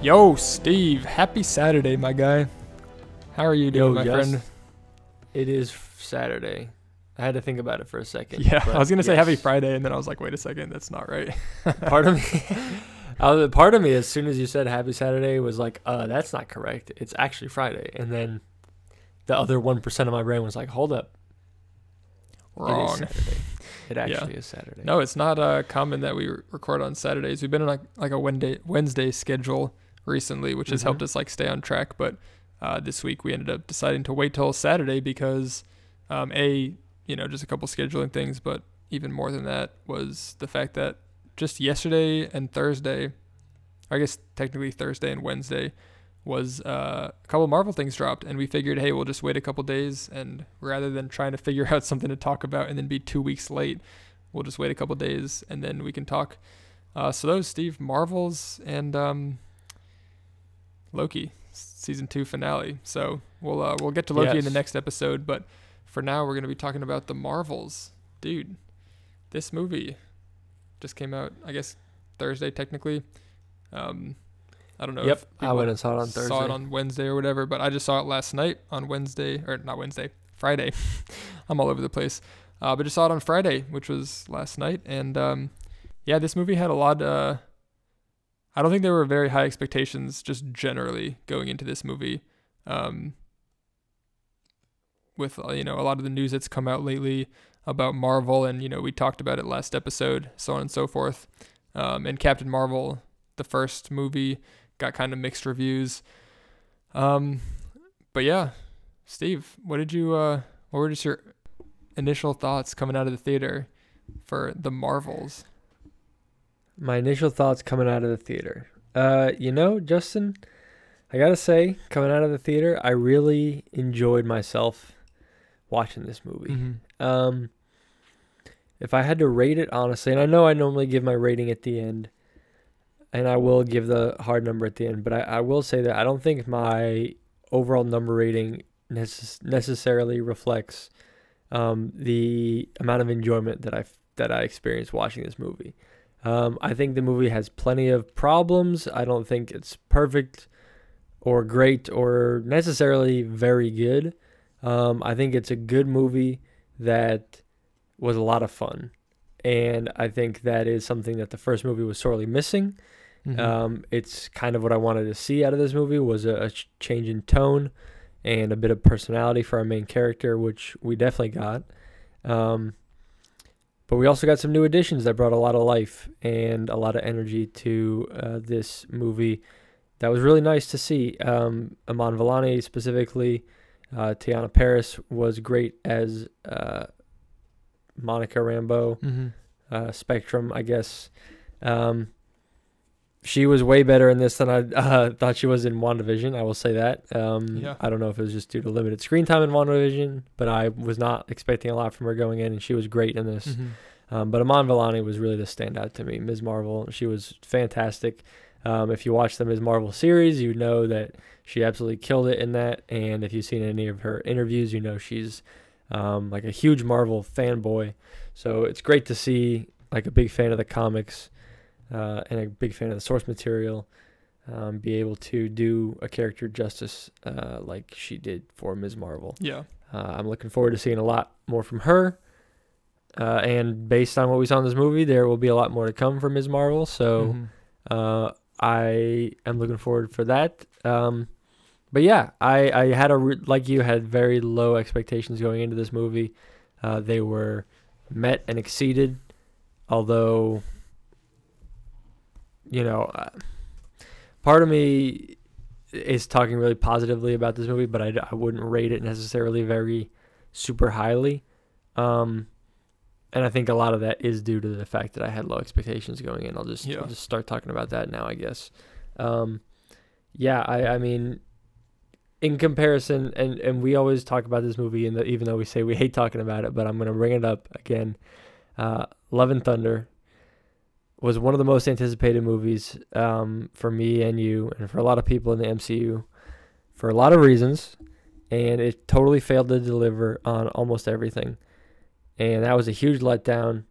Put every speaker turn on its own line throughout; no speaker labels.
Yo, Steve, happy Saturday, my guy. How are you doing,
Yo,
my
Jess.
friend?
It is Saturday. I had to think about it for a second.
Yeah, I was gonna say happy. Friday, and then I was like, wait a second, that's not right.
part of me, was, part of me, as soon as you said Happy Saturday, was like, "Uh, that's not correct. It's actually Friday." And then the other one percent of my brain was like, "Hold up, it is
Wrong.
Saturday. It
Yeah.
actually is Saturday."
No, it's not uh, common that we re- record on Saturdays. We've been on like, like a Wednesday Wednesday schedule recently, which has helped
Mhm.
us like stay on track. But uh, this week we ended up deciding to wait till Saturday because, um, a you know just a couple scheduling things, but even more than that was the fact that just yesterday and Thursday, I guess technically Thursday and Wednesday, was uh, a couple Marvel things dropped, and we figured, hey, we'll just wait a couple days, and rather than trying to figure out something to talk about and then be two weeks late, we'll just wait a couple days and then we can talk. Uh, so those Steve Marvels and um, Loki season two finale. So we'll uh, we'll get to Loki in the next episode, but for now we're gonna be talking about the Marvels, dude. This movie just came out, I guess Thursday technically. Um, I don't know.
Yep,
if
I went and saw it on Thursday.
Saw it on Wednesday or whatever, but I just saw it last night on Wednesday or not Wednesday, Friday. I'm all over the place. Uh, but just saw it on Friday, which was last night, and um, yeah, this movie had a lot. Uh, I don't think there were very high expectations just generally going into this movie. Um, with uh, you know a lot of the news that's come out lately about Marvel, and you know we talked about it last episode, so on and so forth. Um, and Captain Marvel, the first movie, got kind of mixed reviews. Um, but yeah, Steve, what did you? Uh, what were just your initial thoughts coming out of the theater for the Marvels?
My initial thoughts coming out of the theater. Uh, you know, Justin, I gotta say, coming out of the theater, I really enjoyed myself watching this movie.
Mm-hmm.
Um, if I had to rate it honestly, and I know I normally give my rating at the end, and I will give the hard number at the end, but I, I will say that I don't think my overall number rating necess- necessarily reflects um, the amount of enjoyment that I that I experienced watching this movie. Um, I think the movie has plenty of problems. I don't think it's perfect or great or necessarily very good. Um, I think it's a good movie that was a lot of fun. And I think that is something that the first movie was sorely missing.
Mm-hmm.
Um, it's kind of what I wanted to see out of this movie was a, a change in tone and a bit of personality for our main character, which we definitely got. Um, but we also got some new additions that brought a lot of life and a lot of energy to uh, this movie. That was really nice to see. Um, Iman Vellani specifically, uh, Teyonah Parris was great as uh, Monica Rambeau
mm-hmm.
uh, Spectrum, I guess. Um, she was way better in this than I uh, thought she was in WandaVision. I will say that. Um,
Yeah.
I don't know if it was just due to limited screen time in WandaVision, but I was not expecting a lot from her going in, and she was great in this.
Mm-hmm.
Um, but Iman Vellani was really the standout to me. Ms. Marvel, she was fantastic. Um, if you watch the Ms. Marvel series, you know that she absolutely killed it in that. And if you've seen any of her interviews, you know she's um, like a huge Marvel fanboy. So it's great to see like a big fan of the comics uh, and a big fan of the source material um, be able to do a character justice uh, like she did for Ms. Marvel.
Yeah.
Uh, I'm looking forward to seeing a lot more from her. Uh, and based on what we saw in this movie, there will be a lot more to come from Ms. Marvel. So
Mhm.
uh, I am looking forward for that. Um, but yeah, I, I had a re- like you had very low expectations going into this movie. Uh, they were met and exceeded, although you know, uh, part of me is talking really positively about this movie, but I, I wouldn't rate it necessarily very super highly. Um, and I think a lot of that is due to the fact that I had low expectations going in. I'll just
Yeah.
I'll just start talking about that now, I guess. Um, yeah, I, I mean, in comparison, and, and we always talk about this movie, and even though we say we hate talking about it, but I'm gonna bring it up again. Uh, Love and Thunder was one of the most anticipated movies um, for me and you, and for a lot of people in the MCU, for a lot of reasons, and it totally failed to deliver on almost everything, and that was a huge letdown.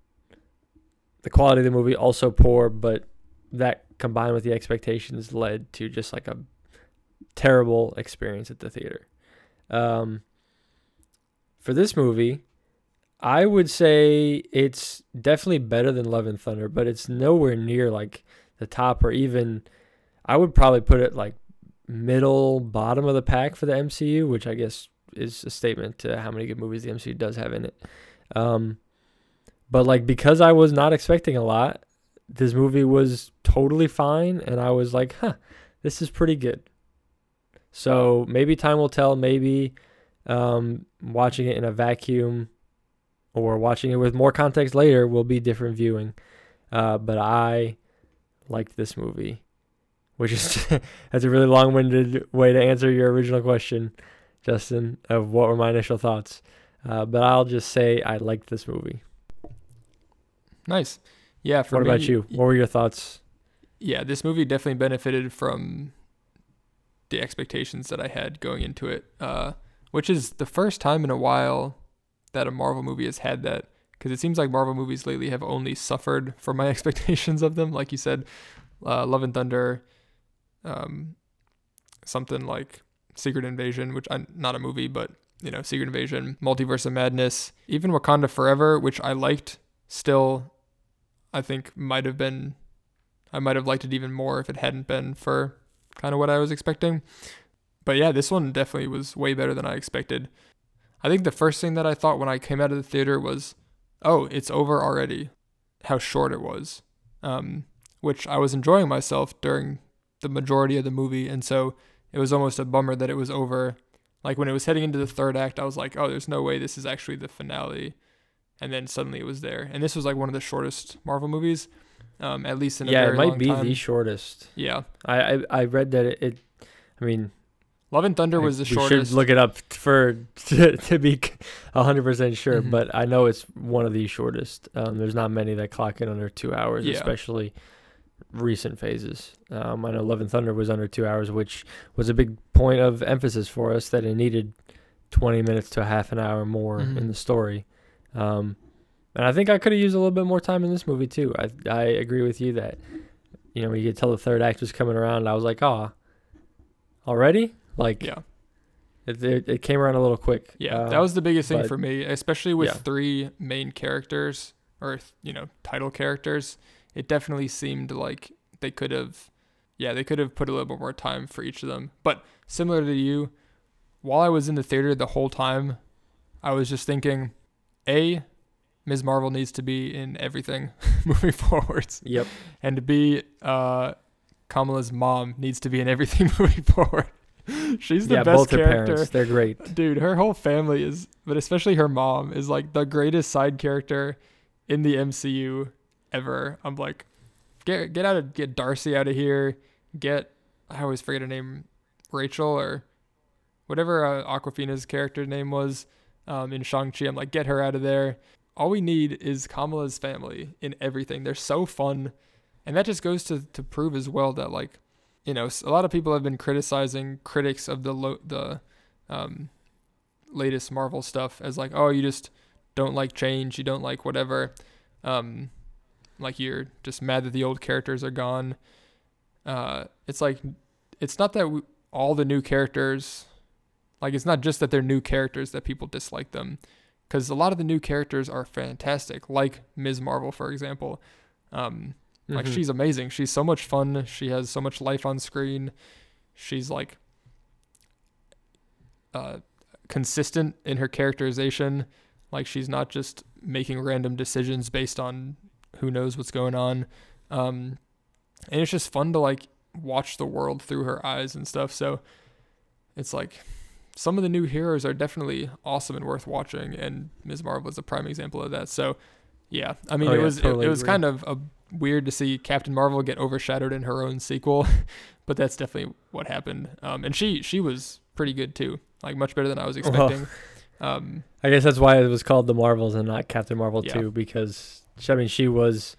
The quality of the movie also poor, but that combined with the expectations led to just like a terrible experience at the theater. Um, for this movie, I would say it's definitely better than Love and Thunder, but it's nowhere near like the top or even I would probably put it like middle bottom of the pack for the MCU, which I guess is a statement to how many good movies the MCU does have in it. Um, but like because I was not expecting a lot, this movie was totally fine, and I was like, "Huh, this is pretty good." So maybe time will tell. Maybe um, watching it in a vacuum or watching it with more context later will be different viewing. Uh, but I liked this movie, which is that's a really long-winded way to answer your original question, Justin, of what were my initial thoughts. Uh, but I'll just say I liked this movie.
Nice. Yeah. For
what
me,
about you? What were your thoughts?
Yeah, this movie definitely benefited from the expectations that I had going into it, uh, which is the first time in a while that a Marvel movie has had that. Because it seems like Marvel movies lately have only suffered from my expectations of them. Like you said, uh, Love and Thunder, um, something like Secret Invasion, which I'm not a movie, but you know, Secret Invasion, Multiverse of Madness, even Wakanda Forever, which I liked. Still, I think might have been, I might have liked it even more if it hadn't been for kind of what I was expecting. But yeah, this one definitely was way better than I expected. I think the first thing that I thought when I came out of the theater was, oh, it's over already. How short it was. Um, which I was enjoying myself during the majority of the movie. And so it was almost a bummer that it was over. Like when it was heading into the third act, I was like, oh, there's no way this is actually the finale. And then suddenly it was there. And this was like one of the shortest Marvel movies, um, at least in a
yeah, it might be
time.
the shortest.
Yeah.
I, I I read that it. it I mean,
Love and Thunder was the
we
shortest.
should look it up for to, to be hundred percent sure,
Mhm.
but I know it's one of the shortest. Um, there's not many that clock in under two hours,
Yeah.
especially recent phases. Um, I know Love and Thunder was under two hours, which was a big point of emphasis for us that it needed twenty minutes to a half an hour more
Mhm.
in the story. Um, and I think I could have used a little bit more time in this movie too. I I agree with you that you know when you could tell the third act was coming around, I was like, oh, already like
yeah.
it, it, it came around a little quick.
Yeah,
Uh,
that was the biggest thing
but-
for me, especially with
yeah.
three main characters or you know title characters. It definitely seemed like they could have, yeah, they could have put a little bit more time for each of them. But similar to you, while I was in the theater the whole time, I was just thinking, a, Ms. Marvel needs to be in everything moving forwards,
Yep.
and B, uh, Kamala's mom needs to be in everything moving forward. She's the
yeah,
best
both her
character.
parents, they're great.
Dude, her whole family is, but especially her mom is like the greatest side character in the MCU ever. I'm like, get get out of get Darcy out of here. Get I always forget her name, Rachel or whatever uh, Awkwafina's character name was um, in Shang Chi. I'm like, get her out of there. All we need is Kamala's family in everything. They're so fun, and that just goes to to prove as well that like, you know, a lot of people have been criticizing critics of the lo- the um, latest Marvel stuff as like, oh, you just don't like change, you don't like whatever, um, like you're just mad that the old characters are gone. Uh, it's like, it's not that we, all the new characters, like it's not just that they're new characters that people dislike them, because a lot of the new characters are fantastic, like Ms. Marvel, for example. Um, like
Mhm.
she's amazing. She's so much fun. She has so much life on screen. She's like uh consistent in her characterization. Like she's not just making random decisions based on who knows what's going on. Um and it's just fun to like watch the world through her eyes and stuff. So it's like some of the new heroes are definitely awesome and worth watching and Ms. Marvel is a prime example of that. So yeah, I mean
Oh,
it
yeah,
was
totally
it, it was kind of a weird to see Captain Marvel get overshadowed in her own sequel, but that's definitely what happened. Um, and she she was pretty good too, like much better than I was
Well,
expecting. um,
I guess that's why it was called the Marvels and not Captain Marvel
Yeah.
2 because I mean she was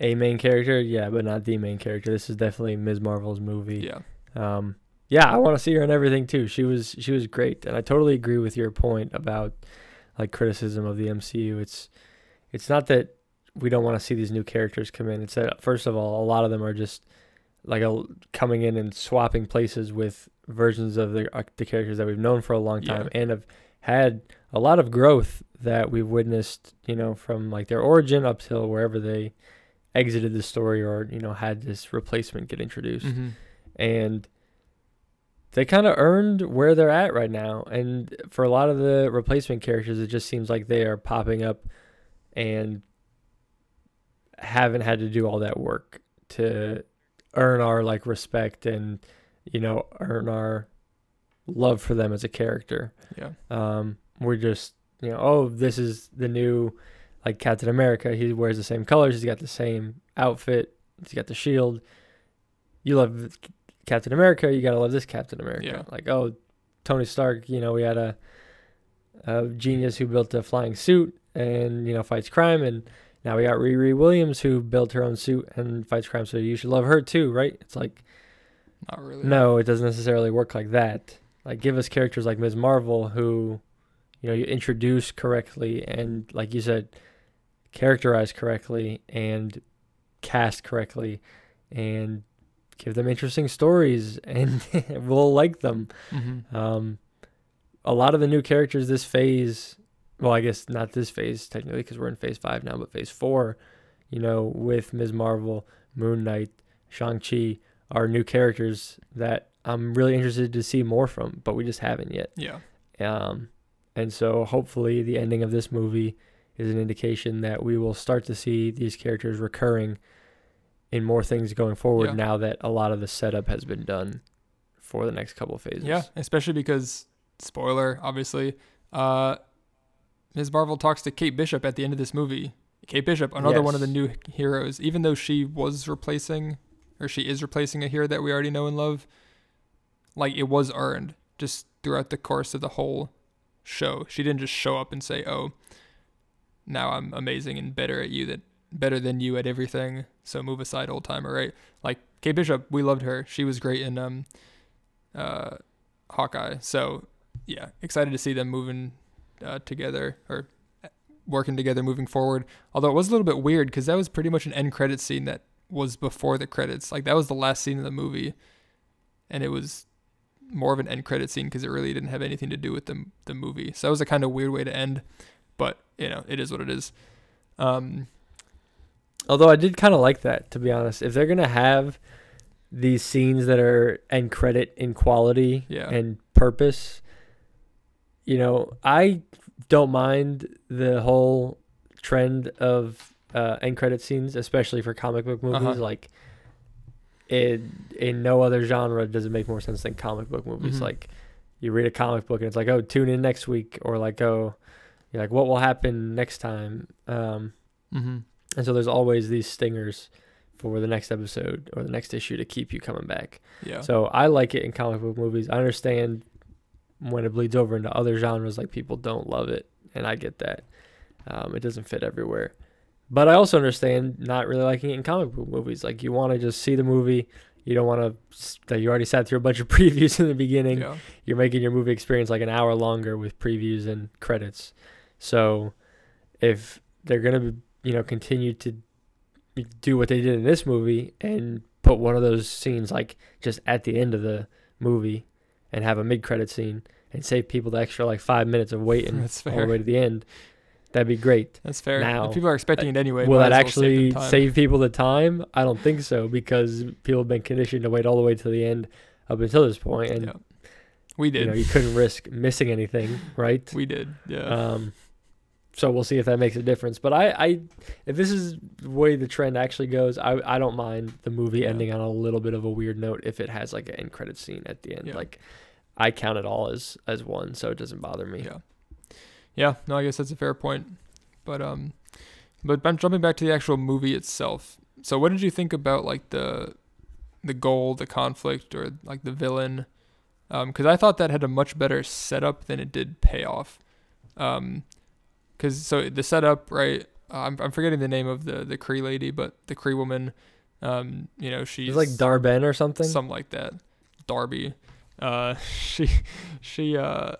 a main character, yeah, but not the main character. This is definitely Ms. Marvel's movie.
yeah,
Um, yeah, I want to see her in everything too. She was she was great, and I totally agree with your point about like criticism of the MCU. It's it's not that we don't want to see these new characters come in. It's that first of all, a lot of them are just like a, coming in and swapping places with versions of the uh, the characters that we've known for a long time
Yeah.
and have had a lot of growth that we've witnessed. You know, from like their origin up till wherever they exited the story or you know had this replacement get introduced
Mm-hmm.
and they kind of earned where they're at right now. And for a lot of the replacement characters, it just seems like they are popping up and haven't had to do all that work to earn our like respect and you know earn our love for them as a character.
Yeah.
Um, we're just you know oh this is the new like Captain America. He wears the same colors. He's got the same outfit. He's got the shield. You love Captain America. You gotta love this Captain America.
Yeah.
Like oh, Tony Stark. You know we had a, a genius who built a flying suit and you know fights crime and. Now we got Riri Williams who built her own suit and fights crime, so you should love her too, right? It's like
Not really.
no, it doesn't necessarily work like that. Like give us characters like Ms. Marvel who, you know, you introduce correctly and like you said, characterize correctly and cast correctly and give them interesting stories and we'll like them.
Mm-hmm.
Um, a lot of the new characters this phase, well, I guess not this phase technically because we're in phase five now, but phase four, you know, with Ms. Marvel, Moon Knight, Shang-Chi are new characters that I'm really interested to see more from, but we just haven't yet.
Yeah.
Um, and so hopefully the ending of this movie is an indication that we will start to see these characters recurring in more things going forward
Yeah.
now that a lot of the setup has been done for the next couple of phases.
Yeah, especially because spoiler, obviously, uh Ms. Marvel talks to Kate Bishop at the end of this movie. Kate Bishop, another one of the new heroes, even though she was replacing or she is replacing a hero that we already know and love, like it was earned just throughout the course of the whole show. She didn't just show up and say, "Oh, now I'm amazing and better at you that better than you at everything." So move aside, old timer, right? Like Kate Bishop, we loved her. She was great in um uh Hawkeye. So yeah, excited to see them moving uh, together or uh, working together moving forward. Although it was a little bit weird because that was pretty much an end credit scene that was before the credits. Like that was the last scene of the movie, and it was more of an end credit scene because it really didn't have anything to do with the the movie. So that was a kind of weird way to end, but you know it is what it is. Um,
Although I did kind of like that, to be honest. If they're gonna have these scenes that are end credit in quality
Yeah.
and purpose, you know, I don't mind the whole trend of uh, end credit scenes, especially for comic book movies.
Uh-huh.
Like, in in no other genre does it make more sense than comic book movies.
Mhm.
Like, you read a comic book and it's like, oh, tune in next week, or like, oh, you're like, what will happen next time? Um,
mhm.
and so there's always these stingers for the next episode or the next issue to keep you coming back.
Yeah.
So I like it in comic book movies. I understand when it bleeds over into other genres, like people don't love it, and I get that. Um, it doesn't fit everywhere. But I also understand not really liking it in comic book movies. Like you want to just see the movie. You don't want to. That you already sat through a bunch of previews in the beginning
yeah.
you're making your movie experience like an hour longer with previews and credits. So if they're gonna you know continue to do what they did in this movie and put one of those scenes like just at the end of the movie and have a mid credit scene and save people the extra like five minutes of waiting
That's
all the way to the end, that'd be great.
That's fair.
Now,
if people are expecting it anyway.
Will that
well
actually
time.
save people the time? I don't think so because people have been conditioned to wait all the way to the end up until this point, and
Yeah. We did.
you know you couldn't risk missing anything, right?
we did. Yeah.
Um, so we'll see if that makes a difference. But I, I, if this is the way the trend actually goes, I, I don't mind the movie
Yeah.
ending on a little bit of a weird note if it has like an end credit scene at the end.
Yeah.
Like, I count it all as as one, so it doesn't bother me.
Yeah. Yeah, no, I guess that's a fair point. But um but I'm jumping back to the actual movie itself. So what did you think about like the the goal, the conflict or like the villain? Um cuz I thought that had a much better setup than it did payoff. Um cuz so the setup, right? I'm I'm forgetting the name of the the Kree lady, but the Kree woman um you know, she's
It's like Dar-Benn or something.
something like that. Darby. Uh, she she uh,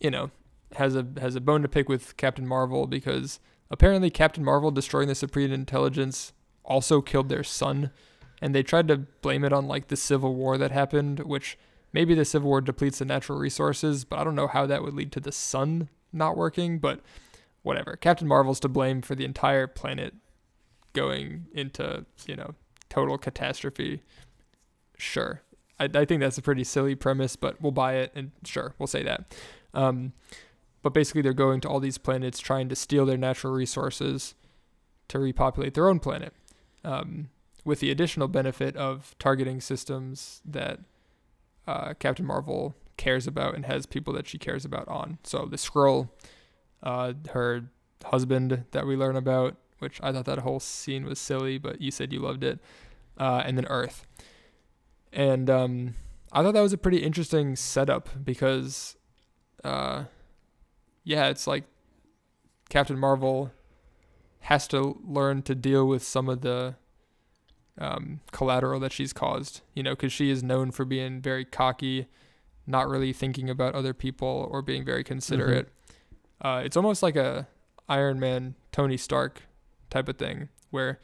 you know has a has a bone to pick with Captain Marvel because apparently Captain Marvel destroying the Supreme Intelligence also killed their son, and they tried to blame it on like the Civil War that happened, which maybe the Civil War depletes the natural resources, but I don't know how that would lead to the sun not working, but whatever. Captain Marvel's to blame for the entire planet going into, you know, total catastrophe. Sure. I, I think that's a pretty silly premise, but we'll buy it and sure, we'll say that. Um, but basically, they're going to all these planets trying to steal their natural resources to repopulate their own planet. Um, with the additional benefit of targeting systems that uh, Captain Marvel cares about and has people that she cares about on. So the Skrull, uh, her husband that we learn about, which I thought that whole scene was silly, but you said you loved it, uh, and then Earth. And um, I thought that was a pretty interesting setup because, uh, yeah, it's like Captain Marvel has to learn to deal with some of the um, collateral that she's caused, you know, because she is known for being very cocky, not really thinking about other people or being very considerate. Mm-hmm. Uh, it's almost like a Iron Man, Tony Stark type of thing, where,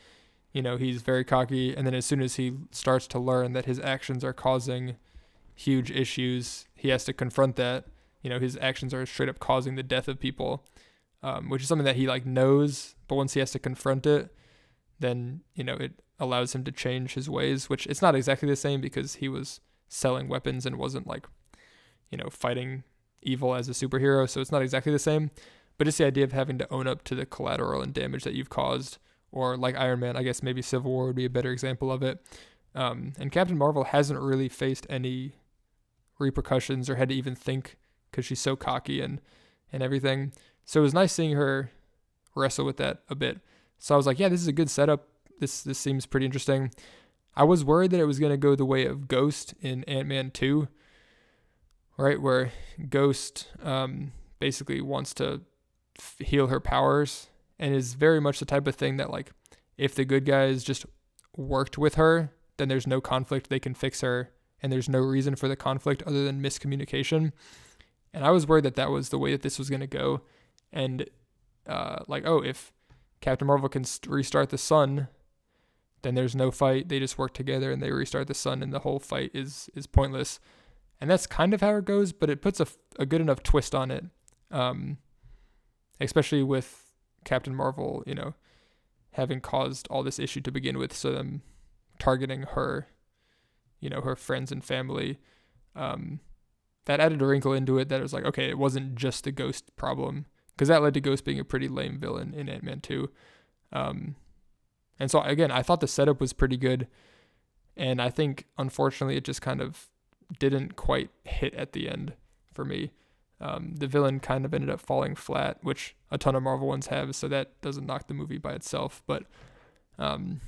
you know, he's very cocky, and then as soon as he starts to learn that his actions are causing huge issues, he has to confront that. You know, his actions are straight up causing the death of people, um, which is something that he like knows, but once he has to confront it, then you know it allows him to change his ways, which it's not exactly the same because he was selling weapons and wasn't like, you know, fighting evil as a superhero. So it's not exactly the same. But it's the idea of having to own up to the collateral and damage that you've caused. Or like Iron Man, I guess maybe Civil War would be a better example of it. Um, and Captain Marvel hasn't really faced any repercussions or had to even think because she's so cocky and, and everything. So it was nice seeing her wrestle with that a bit. So I was like, yeah, this is a good setup this this seems pretty interesting. I was worried that it was going to go the way of Ghost in Ant Man 2, right? Where Ghost um, basically wants to f- heal her powers and is very much the type of thing that, like, if the good guys just worked with her, then there's no conflict. They can fix her, and there's no reason for the conflict other than miscommunication. And I was worried that that was the way that this was going to go. And, uh, like, oh, if Captain Marvel can st- restart the sun, then there's no fight. They just work together and they restart the sun, and the whole fight is is pointless. And that's kind of how it goes, but it puts a, a good enough twist on it, um, especially with Captain Marvel, you know, having caused all this issue to begin with. So them targeting her, you know, her friends and family. Um, that added a wrinkle into it that it was like, okay, it wasn't just the ghost problem, because that led to Ghost being a pretty lame villain in Ant Man 2. Um, and so again, I thought the setup was pretty good, and I think unfortunately it just kind of didn't quite hit at the end for me. Um, the villain kind of ended up falling flat, which a ton of Marvel ones have, so that doesn't knock the movie by itself. But um,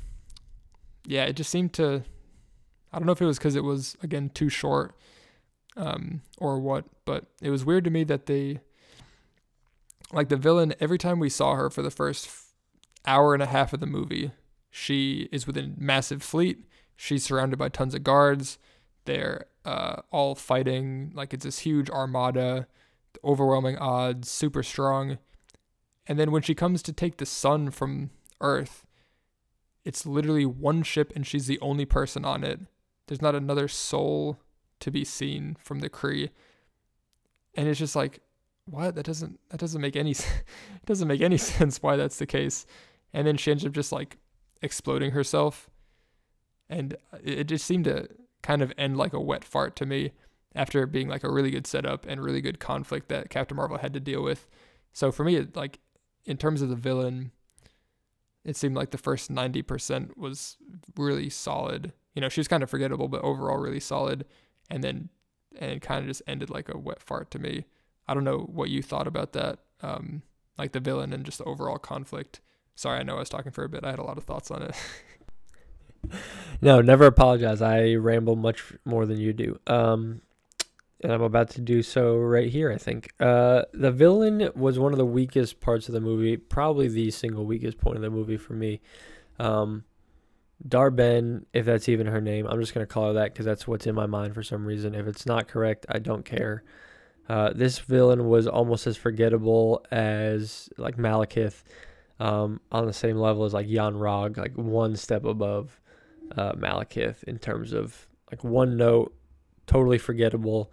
yeah, it just seemed to. I don't know if it was because it was again too short, um, or what, but it was weird to me that they, like the villain, every time we saw her for the first hour and a half of the movie, she is with a massive fleet. She's surrounded by tons of guards. They're uh, all fighting like it's this huge armada, overwhelming odds, super strong. And then when she comes to take the sun from Earth, it's literally one ship and she's the only person on it. There's not another soul to be seen from the Kree. And it's just like, what? That doesn't that doesn't make any it doesn't make any sense why that's the case. And then she ends up just like exploding herself. And it just seemed to kind of end like a wet fart to me after being like a really good setup and really good conflict that Captain Marvel had to deal with. So for me, like in terms of the villain, it seemed like the first 90% was really solid. You know, she was kind of forgettable, but overall really solid. And then, and kind of just ended like a wet fart to me. I don't know what you thought about that. Um, like the villain and just the overall conflict. Sorry, I know I was talking for a bit. I had a lot of thoughts on it.
no, never apologize. I ramble much more than you do. Um, and I'm about to do so right here, I think. Uh, the villain was one of the weakest parts of the movie, probably the single weakest point of the movie for me. Um, Dar-Benn, if that's even her name, I'm just going to call her that because that's what's in my mind for some reason. If it's not correct, I don't care. Uh, this villain was almost as forgettable as like Malekith um, on the same level as like Yon-Rogg, like one step above uh, Malekith in terms of like one note, totally forgettable,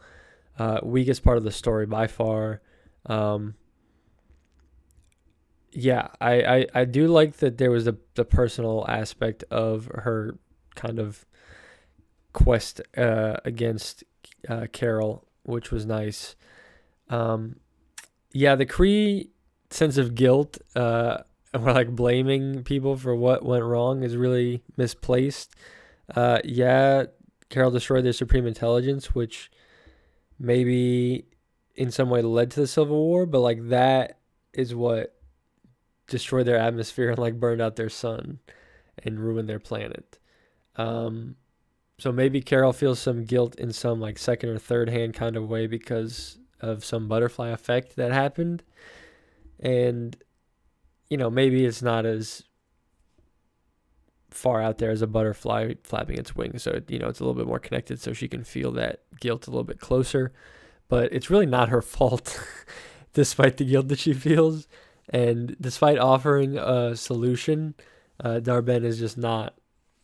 uh, weakest part of the story by far. Um, yeah, I, I, I do like that there was the the personal aspect of her kind of quest uh, against uh, Carol, which was nice. Um, yeah, the Kree sense of guilt uh, or like blaming people for what went wrong is really misplaced. Uh, yeah, Carol destroyed their supreme intelligence, which maybe in some way led to the Civil War, but like that is what destroyed their atmosphere and like burned out their sun and ruined their planet. Um, so maybe Carol feels some guilt in some like second or third hand kind of way because of some butterfly effect that happened. And you know, maybe it's not as far out there as a butterfly flapping its wings. So, you know, it's a little bit more connected so she can feel that guilt a little bit closer. But it's really not her fault, despite the guilt that she feels. And despite offering a solution, uh, Dar-Benn is just not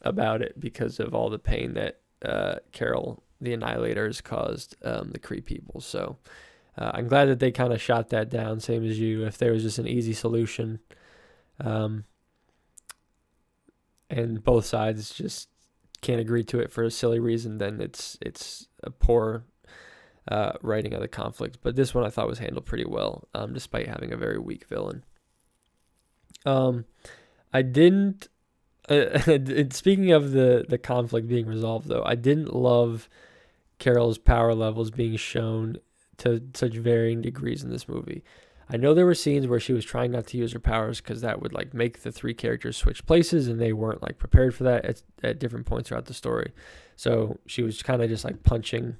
about it because of all the pain that uh, Carol, the Annihilator, has caused um, the Kree people. So uh, I'm glad that they kind of shot that down, same as you. If there was just an easy solution, um, and both sides just can't agree to it for a silly reason, then it's it's a poor uh, writing of the conflict. But this one I thought was handled pretty well, um, despite having a very weak villain. Um, I didn't. Uh, speaking of the the conflict being resolved, though, I didn't love Carol's power levels being shown to such varying degrees in this movie. I know there were scenes where she was trying not to use her powers because that would like make the three characters switch places, and they weren't like prepared for that at, at different points throughout the story. So she was kind of just like punching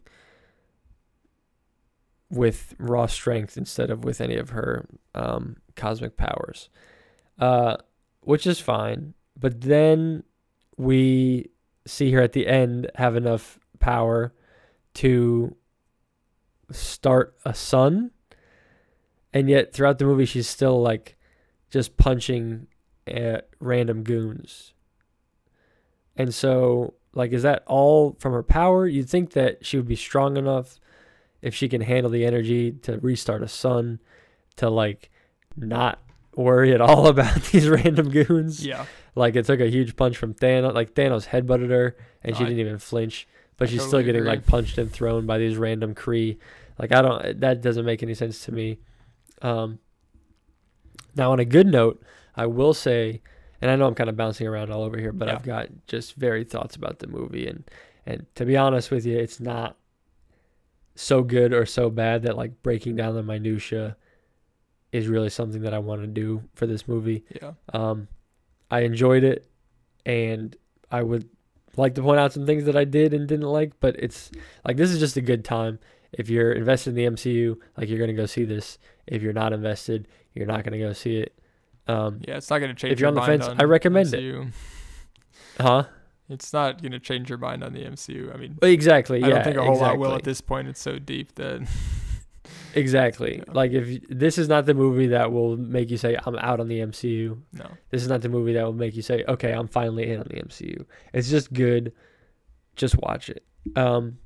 with raw strength instead of with any of her um, cosmic powers, uh, which is fine. But then we see her at the end have enough power to start a sun and yet throughout the movie she's still like just punching at random goons. And so like is that all from her power? You'd think that she would be strong enough if she can handle the energy to restart a sun to like not worry at all about these random goons.
Yeah.
like it took a huge punch from Thanos like Thanos headbutted her and she didn't even flinch but
I
she's still getting
agree.
like punched and thrown by these random Kree like I don't that doesn't make any sense to me. Um now on a good note, I will say and I know I'm kind of bouncing around all over here, but
Yeah.
I've got just varied thoughts about the movie and and to be honest with you, it's not so good or so bad that like breaking down the minutia is really something that I want to do for this movie.
Yeah.
Um, I enjoyed it, and I would like to point out some things that I did and didn't like. But it's like this is just a good time. If you're invested in the MCU, like you're gonna go see this. If you're not invested, you're not gonna go see it. Um,
Yeah, it's not gonna change.
If you're
your
on the
mind
fence, I recommend it. Huh?
It's not gonna change your mind on the MCU. I mean,
Exactly. Yeah.
I don't think a whole lot will at this point. It's so deep that
Exactly.
Yeah.
Like if this is not the movie that will make you say I'm out on the MCU.
no.
This is not the movie that will make you say, "Okay, I'm finally in on the MCU." It's just good. Just watch it. Um,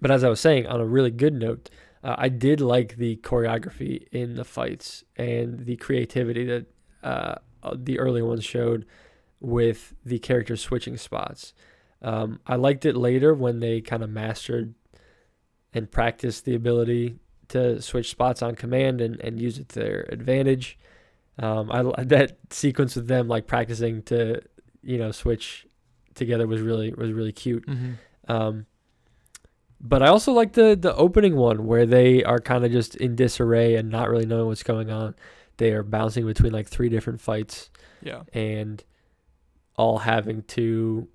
but as I was saying, on a really good note, uh, I did like the choreography in the fights and the creativity that uh, uh, the early ones showed with the characters switching spots. Um, I liked it later when they kind of mastered and practice the ability to switch spots on command and, and use it to their advantage. Um, I that sequence with them like practicing to you know switch together was really was really cute.
Mm-hmm.
Um, but I also like the the opening one where they are kind of just in disarray and not really knowing what's going on. They are bouncing between like three different fights
Yeah.
and all having to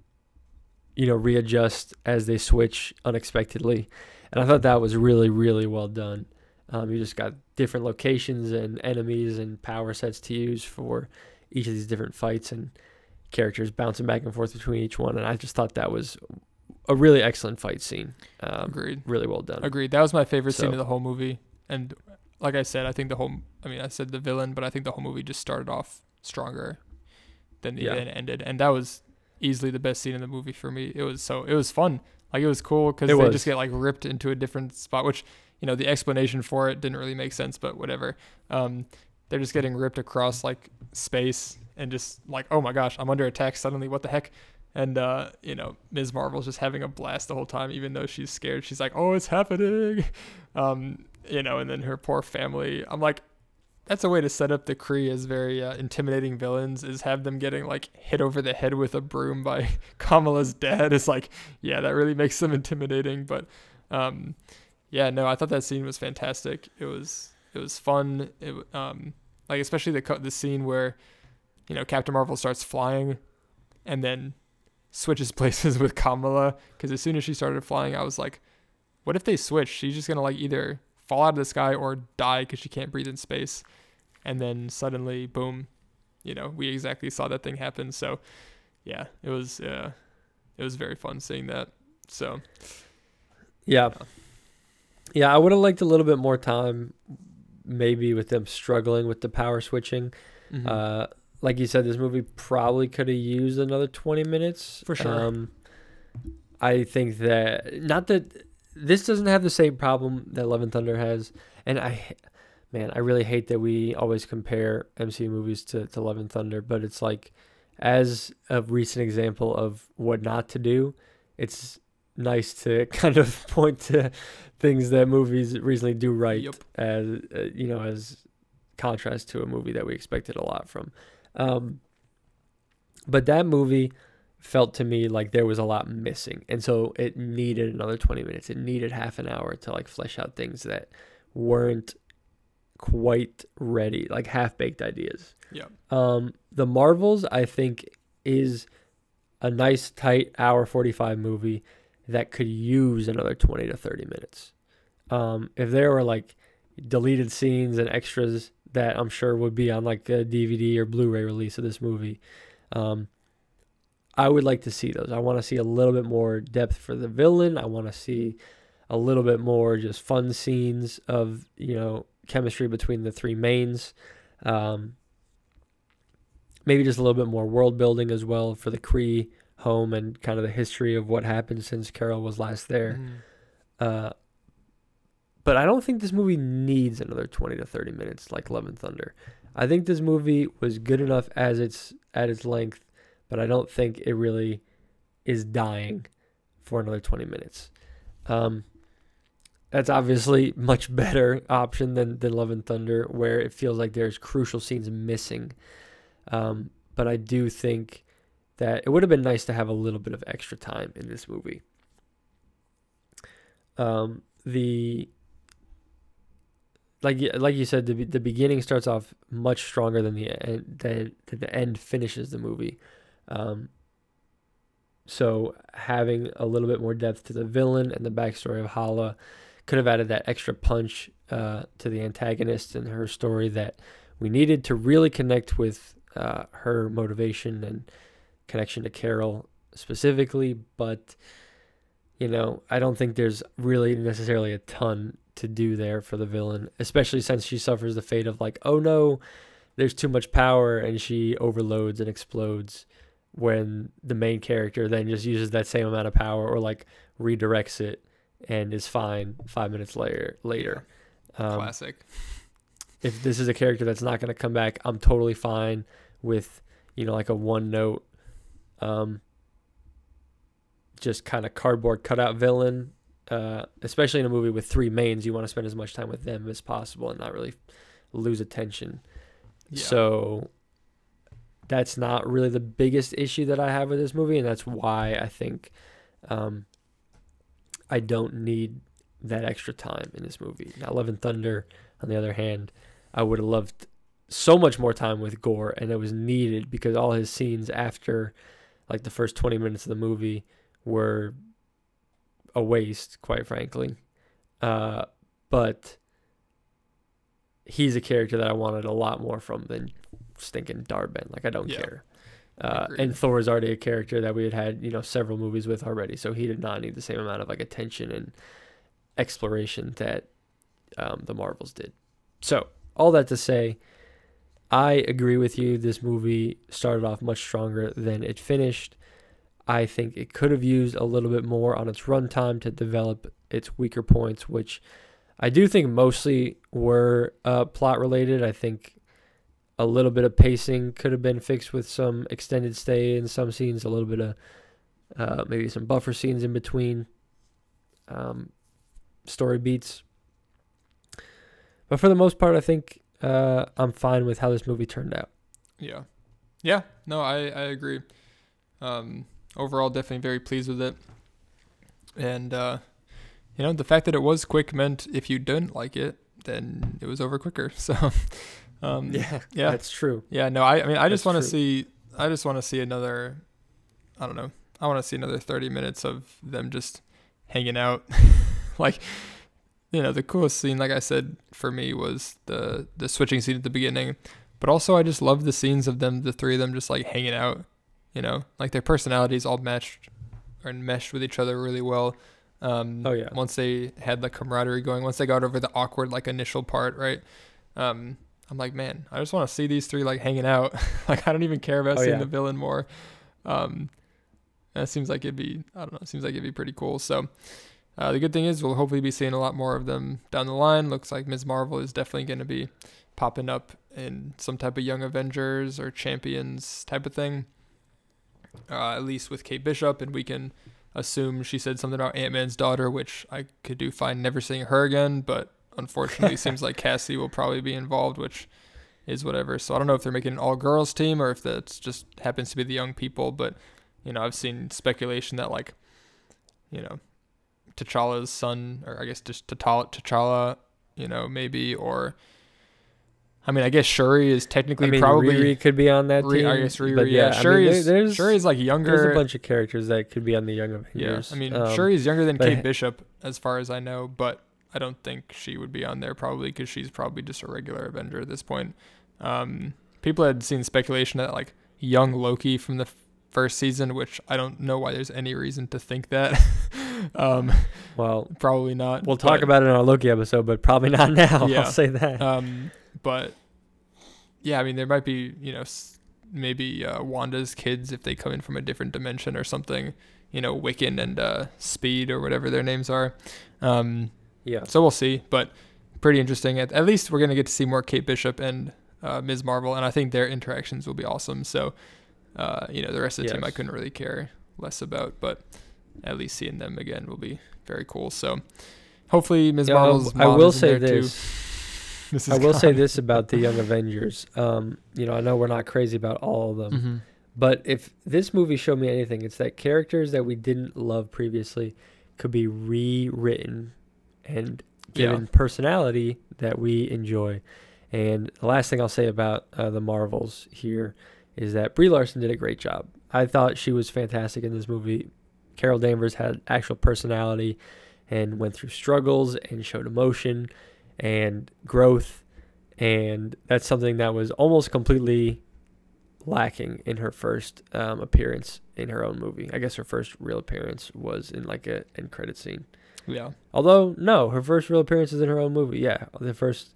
you know readjust as they switch unexpectedly. And I thought that was really really well done. Um, you just got different locations and enemies and power sets to use for each of these different fights and characters bouncing back and forth between each one. And I just thought that was a really excellent fight scene. Um,
Agreed.
really well done.
Agreed. That was my favorite scene of the whole movie, and like I said, I think the whole. I mean, I said the villain, but I think the whole movie just started off stronger than the
Yeah.
than it ended, and that was easily the best scene in the movie for me. It was so it was fun. Like it was cool because they
was.
just get like ripped into a different spot, which you know the explanation for it didn't really make sense, but whatever. Um, they're just getting ripped across like space and just like oh my gosh, I'm under attack suddenly. What the heck? And uh, you know, Ms. Marvel's just having a blast the whole time, even though she's scared. She's like, "Oh, it's happening," um, you know. And then her poor family. I'm like, that's a way to set up the Kree as very uh, intimidating villains. Is have them getting like hit over the head with a broom by Kamala's dad. Is like, yeah, that really makes them intimidating. But, um, yeah, no, I thought that scene was fantastic. It was it was fun. It um, like especially the the scene where, you know, Captain Marvel starts flying, and then switches places with Kamala because as soon as she started flying, I was like, what if they switch? She's just gonna like either fall out of the sky or die because she can't breathe in space, and then suddenly, boom, you know, we exactly saw that thing happen. So, yeah, it was uh, it was very fun seeing that. So,
Yeah. Yeah, I would have liked a little bit more time, maybe with them struggling with the power switching.
mhm.
Uh, like you said, this movie probably could have used another 20 minutes.
For sure.
Um, I think that, not that this doesn't have the same problem that Love and Thunder has. And I, man, I really hate that we always compare MCU movies to, to Love and Thunder, but it's like, as a recent example of what not to do, it's nice to kind of point to things that movies recently do right
Yup.
as uh, you know as contrast to a movie that we expected a lot from um, but that movie felt to me like there was a lot missing. And so it needed another 20 minutes. It needed half an hour to like flesh out things that weren't quite ready like half baked ideas.
Yeah,
um, the Marvels, I think, is a nice, tight hour 45 movie that could use another 20 to 30 minutes. Um, if there were like deleted scenes and extras that I'm sure would be on like a DVD or Blu ray release of this movie, um, I would like to see those. I want to see a little bit more depth for the villain. I want to see a little bit more just fun scenes of, you know, chemistry between the three mains. Um, maybe just a little bit more world building as well for the Kree home and kind of the history of what happened since Carol was last there.
Mhm.
Uh, but I don't think this movie needs another 20 to 30 minutes like Love and Thunder. I think this movie was good enough as it's at its length, but I don't think it really is dying for another 20 minutes. Um, that's obviously much better option than, than Love and Thunder, where it feels like there's crucial scenes missing. Um, but I do think that it would have been nice to have a little bit of extra time in this movie. Um, the like like you said, the the beginning starts off much stronger than the end. Than, than the end finishes the movie. Um, so having a little bit more depth to the villain and the backstory of Hala could have added that extra punch uh, to the antagonist and her story that we needed to really connect with uh, her motivation and connection to Carol specifically. But you know, I don't think there's really necessarily a ton to do there for the villain, especially since she suffers the fate of like, oh no, there's too much power and she overloads and explodes when the main character then just uses that same amount of power or like redirects it and is fine five minutes later later. Um,
Classic.
if this is a character that's not going to come back, I'm totally fine with, you know, like a one note, um, just kind of cardboard cutout villain. Uh, especially in a movie with three mains, you want to spend as much time with them as possible and not really lose attention.
Yeah.
So that's not really the biggest issue that I have with this movie, and that's why I think um, I don't need that extra time in this movie. Now, Love and Thunder, on the other hand, I would have loved so much more time with Gorr, and it was needed because all his scenes after like the first 20 minutes of the movie were a waste, quite frankly. Uh, but he's a character that I wanted a lot more from than stinking Dar-Benn. Like I don't
Yeah.
care. Uh, and Thor is already a character that we had had you know several movies with already, so he did not need the same amount of like attention and exploration that um, the Marvels did. so all that to say, I agree with you. This movie started off much stronger than it finished. I think it could have used a little bit more on its runtime to develop its weaker points, which I do think mostly were uh, plot related. I think a little bit of pacing could have been fixed with some extended stay in some scenes, a little bit of uh, maybe some buffer scenes in between um, story beats. But for the most part, I think uh, I'm fine with how this movie turned out.
Yeah. Yeah. No, I, I agree. Um, overall, definitely very pleased with it. And, uh, you know, the fact that it was quick meant if you didn't like it, then it was over quicker. So, um,
Yeah,
yeah,
that's true.
yeah. No, I, I mean, I just want to see, I just want to see another, I don't know, I want to see another 30 minutes of them just hanging out. like, you know, the coolest scene, like I said, for me was the, the switching scene at the beginning. But also, I just love the scenes of them, the three of them just like hanging out, you know, like their personalities all matched or meshed with each other really well. Um,
Oh, yeah.
Once they had the camaraderie going, once they got over the awkward like initial part, right? Um, I'm like, man, I just want to see these three like hanging out. like, I don't even care about
Oh,
seeing
yeah.
the villain more. Um, that seems like it'd be, I don't know, it seems like it'd be pretty cool. So, uh, the good thing is we'll hopefully be seeing a lot more of them down the line. Looks like Ms. Marvel is definitely going to be popping up in some type of Young Avengers or Champions type of thing. Uh, at least with Kate Bishop, and we can assume she said something about Ant Man's daughter, which I could do fine never seeing her again. But unfortunately, seems like Cassie will probably be involved, which is whatever. So I don't know if they're making an all girls team or if that's just happens to be the young people. But you know, I've seen speculation that like, you know, T'Challa's son, or I guess just T'Challa, T'Challa, you know, maybe or. I mean, I guess Shuri is technically
I mean,
probably
Riri could be on that team.
I guess Riri,
but
yeah.
I mean,
Shuri's,
there- there's,
Shuri's like younger.
there's a bunch of characters that could be on the Young
yeah,
Avengers.
I mean,
Um,
Shuri's younger than Kate Bishop, as far as I know, but I don't think she would be on there probably because she's probably just a regular Avenger at this point. Um, people had seen speculation that like young Loki from the f- first season, which I don't know why there's any reason to think that. um,
Well,
probably not.
we'll talk
but-
about it in our Loki episode, but probably not now.
Yeah.
I'll say that.
Um, but yeah, I mean, there might be you know s- maybe uh, Wanda's kids if they come in from a different dimension or something. You know, Wiccan and uh, Speed or whatever their names are. Um,
yeah.
so we'll see, but pretty interesting. At, at least we're gonna get to see more Kate Bishop and uh, Ms. Marvel, and I think their interactions will be awesome. So, uh, you know, the rest of the team I couldn't really care less about, but at least seeing them again will be very cool. So, hopefully, Ms.
Yeah,
Marvel's
I
mom
will say
there, too.
this.
Mrs.
I will say this about the Young Avengers. Um, you know, I know we're not crazy about all of them,
Mhm.
but if this movie showed me anything, it's that characters that we didn't love previously could be rewritten and
Yeah.
given personality that we enjoy. And the last thing I'll say about uh, the Marvels here is that Brie Larson did a great job. I thought she was fantastic in this movie. Carol Danvers had actual personality and went through struggles and showed emotion and growth. And that's something that was almost completely lacking in her first um, appearance in her own movie. I guess her first real appearance was in like a end credit scene.
Yeah.
Although no, her first real appearance is in her own movie. Yeah, the first.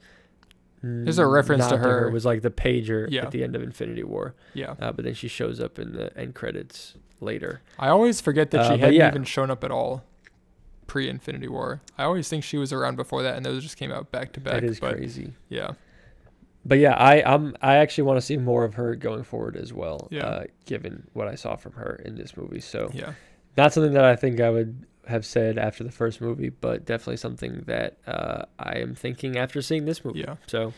There's a reference to
nod
her-
was like the pager
Yeah.
at the end of Infinity War,
Yeah.
uh, but then she shows up in the end credits later.
I always forget that
Uh,
she hadn't
yeah.
even shown up at all pre Infinity War. I always think she was around before that and those just came out back to back.
That is
but
crazy.
yeah.
But yeah, I I'm I actually want to see more of her going forward as well.
Yeah.
Uh, given what I saw from her in this movie, so
Yeah.
not something that I think I would have said after the first movie, but definitely something that uh, I am thinking after seeing this movie.
Yeah.
So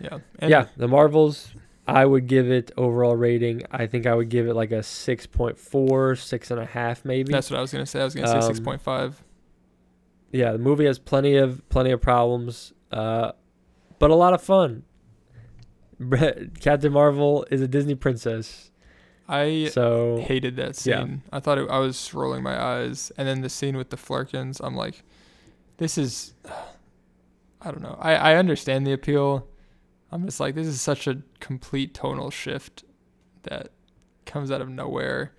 Yeah. And
yeah, the Marvels. I would give it overall rating. I think I would give it like a 6.4, six and a half maybe.
That's what I was gonna say. I was gonna say
Um,
six point five.
yeah, the movie has plenty of plenty of problems, uh, but a lot of fun. Captain Marvel is a Disney princess,
I
so
hated that
yeah.
scene. I thought it, I was rolling my eyes, and then the scene with the Flerkens, I'm like, this is, I don't know. I I understand the appeal. I'm just like, this is such a complete tonal shift that comes out of nowhere.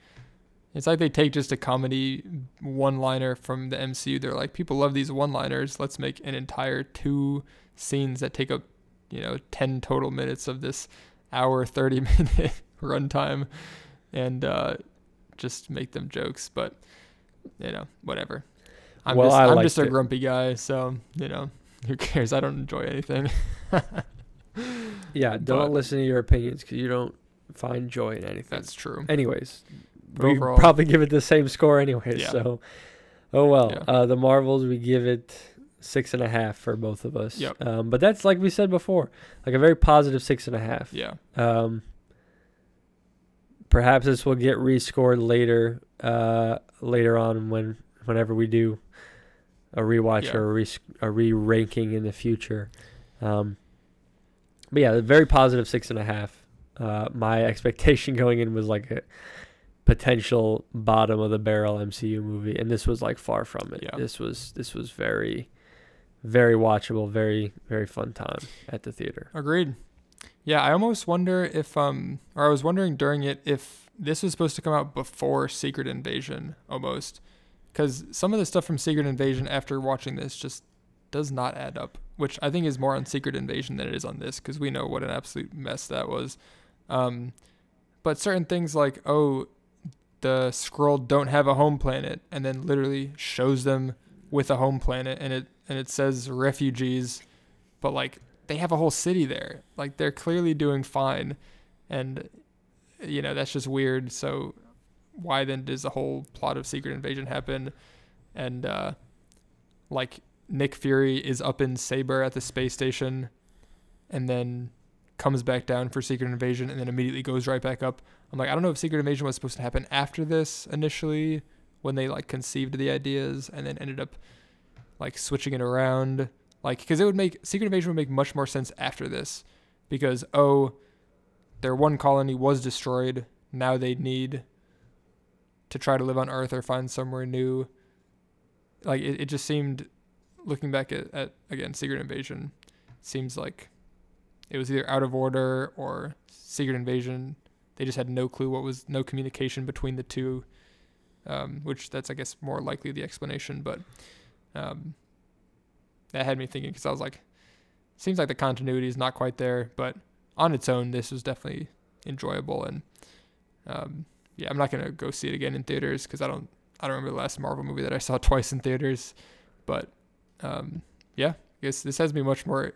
It's like they take just a comedy one-liner from the MCU. They're like, people love these one-liners. Let's make an entire two scenes that take up you know, 10 total minutes of this hour 30 minute runtime and uh, just make them jokes. But, you know, whatever. I'm
Well,
just,
I
I'm just a
it.
grumpy guy. So, you know, who cares? I don't enjoy anything.
Yeah, don't
But-
listen to your opinions because you don't find joy in anything.
That's true.
Anyways,
But
we
overall-
probably give it the same score anyways.
Yeah.
So, oh well.
Yeah.
Uh, the Marvels we give it six and a half for both of us.
Yep.
Um, but that's like we said before, like a very positive six and a half.
Yeah.
Um, perhaps this will get rescored later, uh, later on when whenever we do a rewatch
Yeah.
or a, re- a re-ranking in the future. Um, but yeah, a very positive six and a half. Uh, my expectation going in was like a potential bottom of the barrel MCU movie, and this was like far from it.
Yeah.
This was this was very, very watchable, very very fun time at the theater.
Agreed. Yeah, I almost wonder if um or I was wondering during it if this was supposed to come out before Secret Invasion almost cuz some of the stuff from Secret Invasion after watching this just does not add up, which I think is more on Secret Invasion than it is on this cuz we know what an absolute mess that was. Um but certain things like oh the Skrull don't have a home planet and then literally shows them with a home planet and it and it says refugees but like they have a whole city there. Like they're clearly doing fine, and you know that's just weird. So why then does the whole plot of Secret Invasion happen? And uh, like Nick Fury is up in Saber at the space station, and then comes back down for Secret Invasion, and then immediately goes right back up. I'm like, I don't know if Secret Invasion was supposed to happen after this initially, when they like conceived the ideas, and then ended up like switching it around like because it would make secret invasion would make much more sense after this because oh their one colony was destroyed. Now they need to try to live on earth or find somewhere new. Like it, it just seemed looking back at, at again secret invasion seems like it was either out of order or secret invasion they just had no clue what was no communication between the two um, which that's i guess more likely the explanation but um, that had me thinking because I was like, seems like the continuity is not quite there, but on its own, this was definitely enjoyable. And um, yeah, I'm not gonna go see it again in theaters because I don't I don't remember the last Marvel movie that I saw twice in theaters. But um, yeah, I guess this has me much more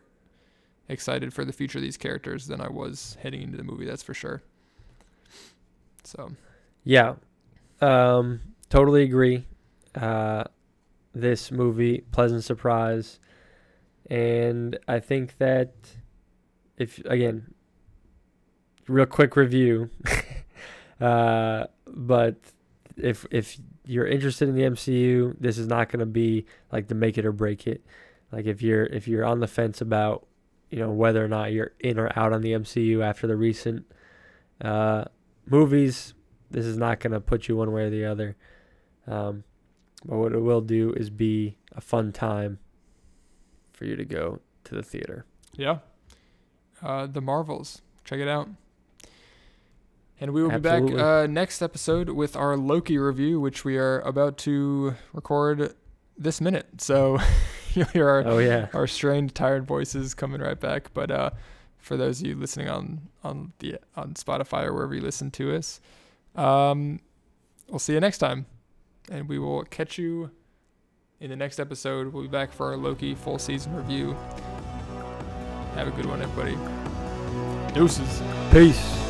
excited for the future of these characters than I was heading into the movie. That's for sure. So
Yeah, um, totally agree. Uh, this movie, pleasant surprise, and I think that if again, real quick review, uh, but if if you're interested in the MCU, this is not going to be like the make it or break it. Like if you're if you're on the fence about you know whether or not you're in or out on the MCU after the recent uh, movies, this is not going to put you one way or the other. Um, but what it will do is be a fun time for you to go to the theater.
yeah, uh, the Marvels, check it out. And we will
Absolutely.
be back uh, next episode with our Loki review, which we are about to record this minute. So you'll hear our,
Oh yeah,
our strained, tired voices coming right back. But uh, for those of you listening on on the on Spotify or wherever you listen to us, um, we'll see you next time, and we will catch you in the next episode. We'll be back for our Loki full season review. Have a good one, everybody. Deuces.
peace.